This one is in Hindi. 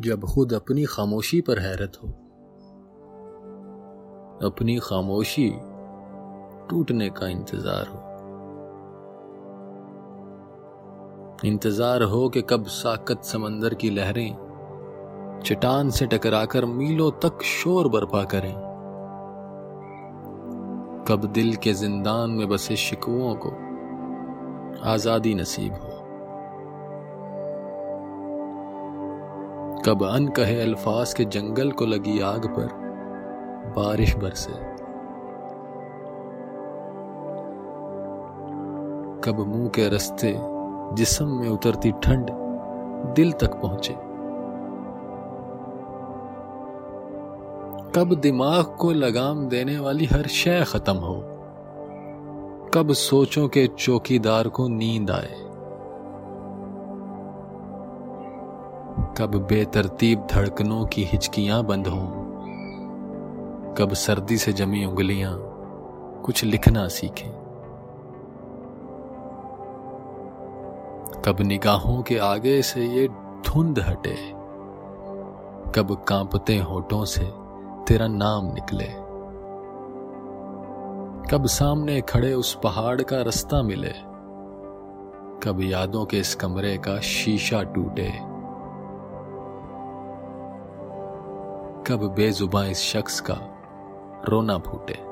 जब खुद अपनी खामोशी पर हैरत हो। अपनी खामोशी टूटने का इंतज़ार हो। इंतज़ार हो कि कब साकत समंदर की लहरें चट्टान से टकराकर मीलों तक शोर बर्पा करें। कब दिल के जिंदान में बसे शिकुओं को आज़ादी नसीब हो। कब अन कहे अल्फाज के जंगल को लगी आग पर बारिश बरसे। कब मुँह के रस्ते जिसम में उतरती ठंड दिल तक पहुँचे। कब दिमाग को लगाम देने वाली हर शय खत्म हो। कब सोचों के चौकीदार को नींद आए। कब बेतरतीब धड़कनों की हिचकियाँ बंद हों। कब सर्दी से जमी उंगलियाँ कुछ लिखना सीखें। कब निगाहों के आगे से ये धुंध हटे। कब कांपते होठों से तेरा नाम निकले। कब सामने खड़े उस पहाड़ का रास्ता मिले। कब यादों के इस कमरे का शीशा टूटे। कब बेजुबा इस शख्स का रोना फूटे।